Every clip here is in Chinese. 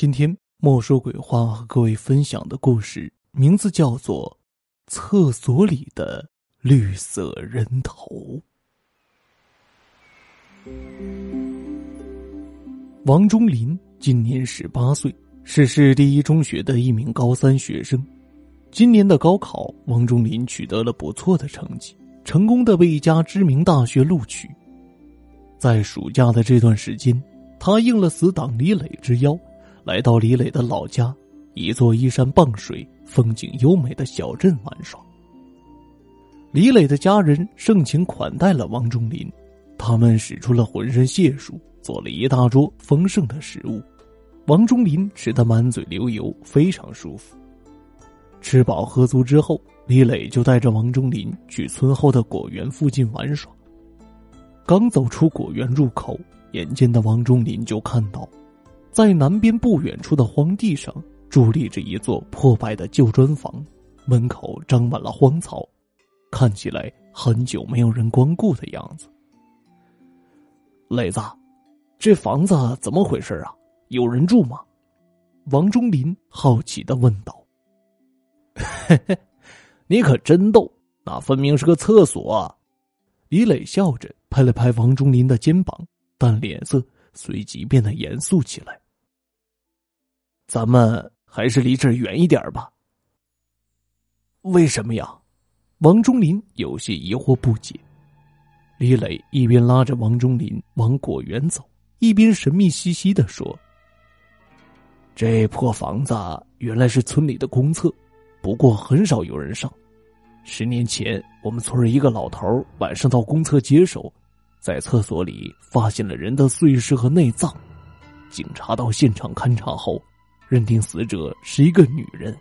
今天莫说鬼话和各位分享的故事名字叫做《厕所里的绿色人头》。王忠林今年十八岁，是市第一中学的一名高三学生。今年的高考，王忠林取得了不错的成绩，成功的被一家知名大学录取。在暑假的这段时间，他应了死党李磊之邀。来到李磊的老家，一座依山傍水、风景优美的小镇玩耍。李磊的家人盛情款待了王忠林，他们使出了浑身解数，做了一大桌丰盛的食物。王忠林吃得满嘴流油，非常舒服。吃饱喝足之后，李磊就带着王忠林去村后的果园附近玩耍。刚走出果园入口，眼尖的王忠林就看到。在南边不远处的荒地上，伫立着一座破败的旧砖房，门口长满了荒草，看起来很久没有人光顾的样子。磊子，这房子怎么回事啊？有人住吗？王忠林好奇的问道。嘿嘿，你可真逗，那分明是个厕所。啊！李磊笑着拍了拍王忠林的肩膀，但脸色随即变得严肃起来。咱们还是离这儿远一点吧。为什么呀？王忠林有些疑惑不解。李磊一边拉着王忠林往果园走，一边神秘兮兮的说：“这破房子原来是村里的公厕，不过很少有人上。十年前，我们村一个老头晚上到公厕解手，在厕所里发现了人的碎尸和内脏。警察到现场勘查后。”认定死者是一个女人，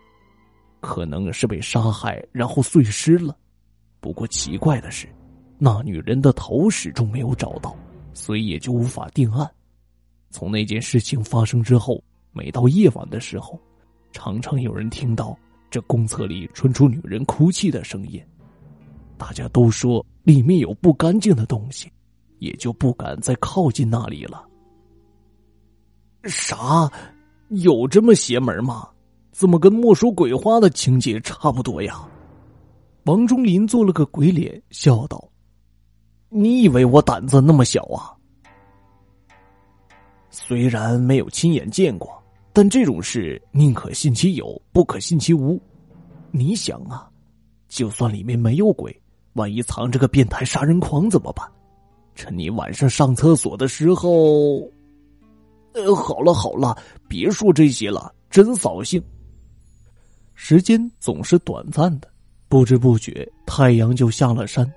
可能是被杀害然后碎尸了。不过奇怪的是，那女人的头始终没有找到，所以也就无法定案。从那件事情发生之后，每到夜晚的时候，常常有人听到这公厕里传出女人哭泣的声音。大家都说里面有不干净的东西，也就不敢再靠近那里了。啥？有这么邪门吗？怎么跟莫说鬼话的情节差不多呀？王忠林做了个鬼脸，笑道：“你以为我胆子那么小啊？虽然没有亲眼见过，但这种事宁可信其有，不可信其无。你想啊，就算里面没有鬼，万一藏着个变态杀人狂怎么办？趁你晚上上厕所的时候……”好了好了，别说这些了，真扫兴。时间总是短暂的，不知不觉太阳就下了山。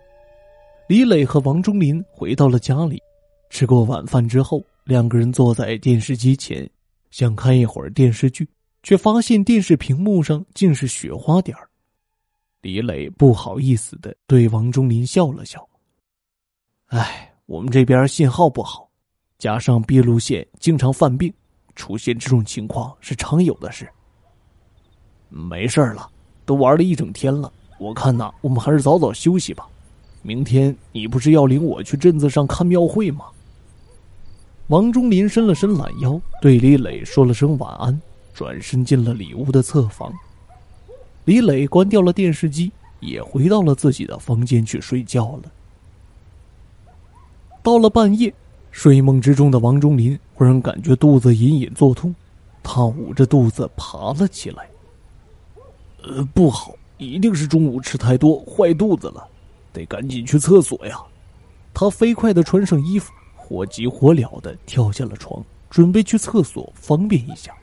李磊和王忠林回到了家里，吃过晚饭之后，两个人坐在电视机前，想看一会儿电视剧，却发现电视屏幕上竟是雪花点儿。李磊不好意思的对王忠林笑了笑：“哎，我们这边信号不好。”加上毕路线经常犯病，出现这种情况是常有的事。没事了，都玩了一整天了，我看呐，我们还是早早休息吧。明天你不是要领我去镇子上看庙会吗？王忠林伸了伸懒腰，对李磊说了声晚安，转身进了里屋的侧房。李磊关掉了电视机，也回到了自己的房间去睡觉了。到了半夜。睡梦之中的王忠林忽然感觉肚子隐隐作痛，他捂着肚子爬了起来。呃，不好，一定是中午吃太多坏肚子了，得赶紧去厕所呀！他飞快的穿上衣服，火急火燎的跳下了床，准备去厕所方便一下。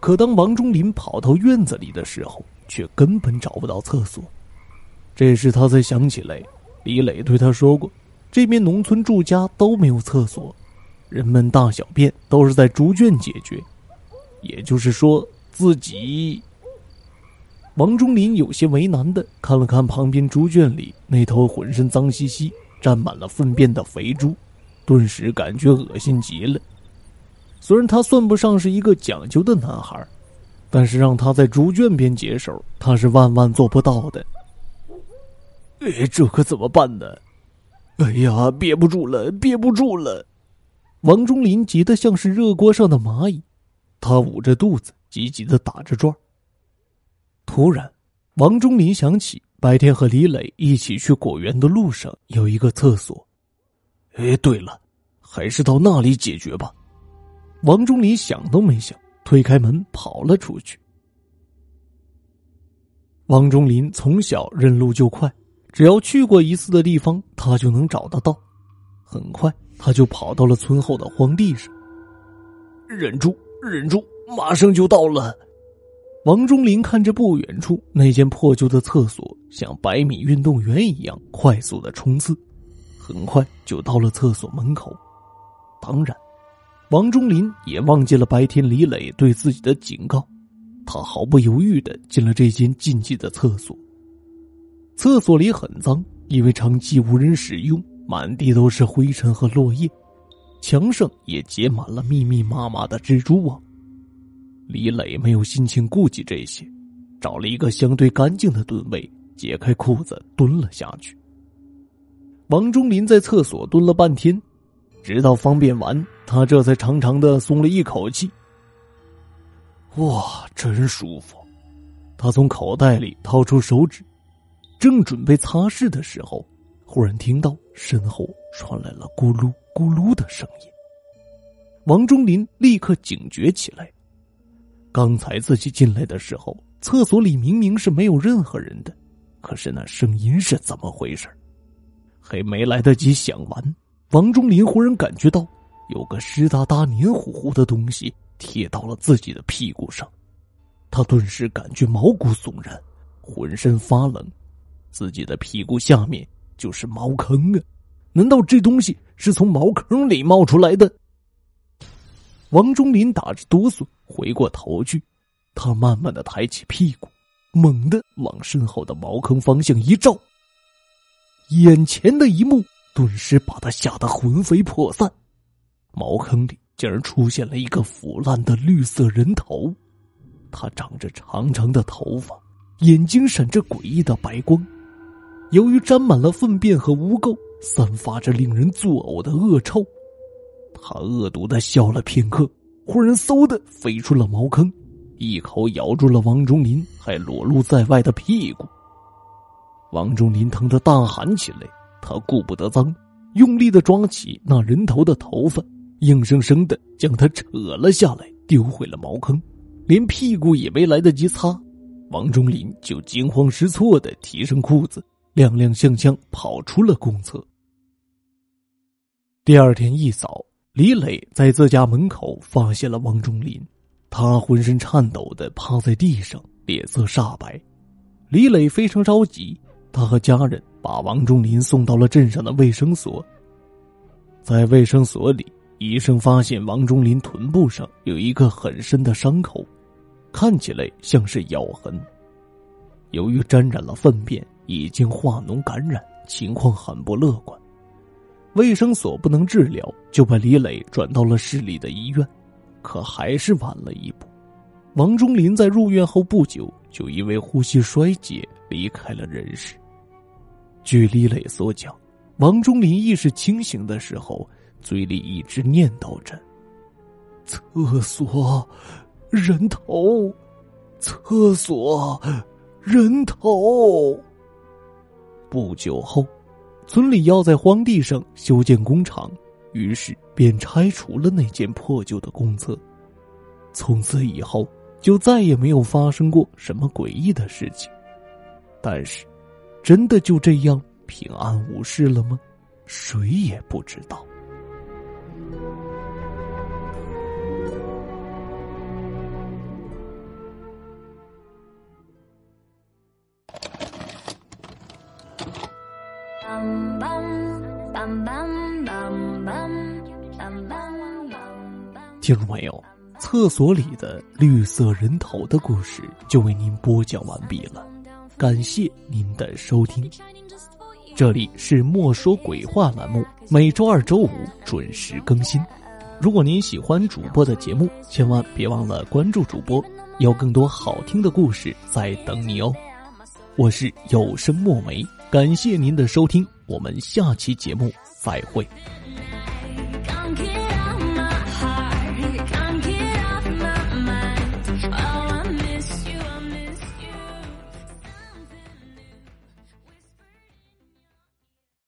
可当王忠林跑到院子里的时候，却根本找不到厕所。这时他才想起来，李磊对他说过。这边农村住家都没有厕所，人们大小便都是在猪圈解决。也就是说，自己。王忠林有些为难的看了看旁边猪圈里那头浑身脏兮兮、沾满了粪便的肥猪，顿时感觉恶心极了。虽然他算不上是一个讲究的男孩，但是让他在猪圈边解手，他是万万做不到的。哎，这可怎么办呢？哎呀，憋不住了，憋不住了！王忠林急得像是热锅上的蚂蚁，他捂着肚子，急急的打着转突然，王忠林想起白天和李磊一起去果园的路上有一个厕所。哎，对了，还是到那里解决吧。王忠林想都没想，推开门跑了出去。王忠林从小认路就快，只要去过一次的地方，他就能找得到。很快，他就跑到了村后的荒地上。忍住，忍住，马上就到了。王忠林看着不远处那间破旧的厕所，像百米运动员一样快速的冲刺，很快就到了厕所门口。当然，王忠林也忘记了白天李磊对自己的警告，他毫不犹豫的进了这间禁忌的厕所。厕所里很脏，因为长期无人使用，满地都是灰尘和落叶，墙上也结满了密密麻麻的蜘蛛网。李磊没有心情顾及这些，找了一个相对干净的蹲位，解开裤子蹲了下去。王忠林在厕所蹲了半天，直到方便完，他这才长长的松了一口气。哇，真舒服！他从口袋里掏出手指，正准备擦拭的时候，忽然听到身后传来了咕噜咕噜的声音。王忠林立刻警觉起来。刚才自己进来的时候，厕所里明明是没有任何人的，可是那声音是怎么回事？还没来得及想完，王忠林忽然感觉到有个湿哒哒、黏糊糊的东西贴到了自己的屁股上，他顿时感觉毛骨悚然，浑身发冷。自己的屁股下面就是茅坑啊！难道这东西是从茅坑里冒出来的？王忠林打着哆嗦。回过头去，他慢慢的抬起屁股，猛地往身后的茅坑方向一照，眼前的一幕顿时把他吓得魂飞魄散。茅坑里竟然出现了一个腐烂的绿色人头，他长着长长的头发，眼睛闪着诡异的白光，由于沾满了粪便和污垢，散发着令人作呕的恶臭。他恶毒的笑了片刻。忽然，嗖的飞出了茅坑，一口咬住了王忠林还裸露在外的屁股。王忠林疼得大喊起来，他顾不得脏，用力的抓起那人头的头发，硬生生的将他扯了下来，丢回了茅坑，连屁股也没来得及擦，王忠林就惊慌失措的提上裤子，踉踉跄跄跑出了公厕。第二天一早。李磊在自家门口发现了王忠林，他浑身颤抖的趴在地上，脸色煞白。李磊非常着急，他和家人把王忠林送到了镇上的卫生所。在卫生所里，医生发现王忠林臀部上有一个很深的伤口，看起来像是咬痕。由于沾染了粪便，已经化脓感染，情况很不乐观。卫生所不能治疗，就把李磊转到了市里的医院，可还是晚了一步。王忠林在入院后不久就因为呼吸衰竭离开了人世。据李磊所讲，王忠林意识清醒的时候，嘴里一直念叨着：“厕所，人头，厕所，人头。”不久后。村里要在荒地上修建工厂，于是便拆除了那间破旧的公厕。从此以后，就再也没有发生过什么诡异的事情。但是，真的就这样平安无事了吗？谁也不知道。听众朋友，厕所里的绿色人头的故事就为您播讲完毕了，感谢您的收听。这里是莫说鬼话栏目，每周二、周五准时更新。如果您喜欢主播的节目，千万别忘了关注主播，有更多好听的故事在等你哦。我是有声墨梅。感谢您的收听，我们下期节目再会。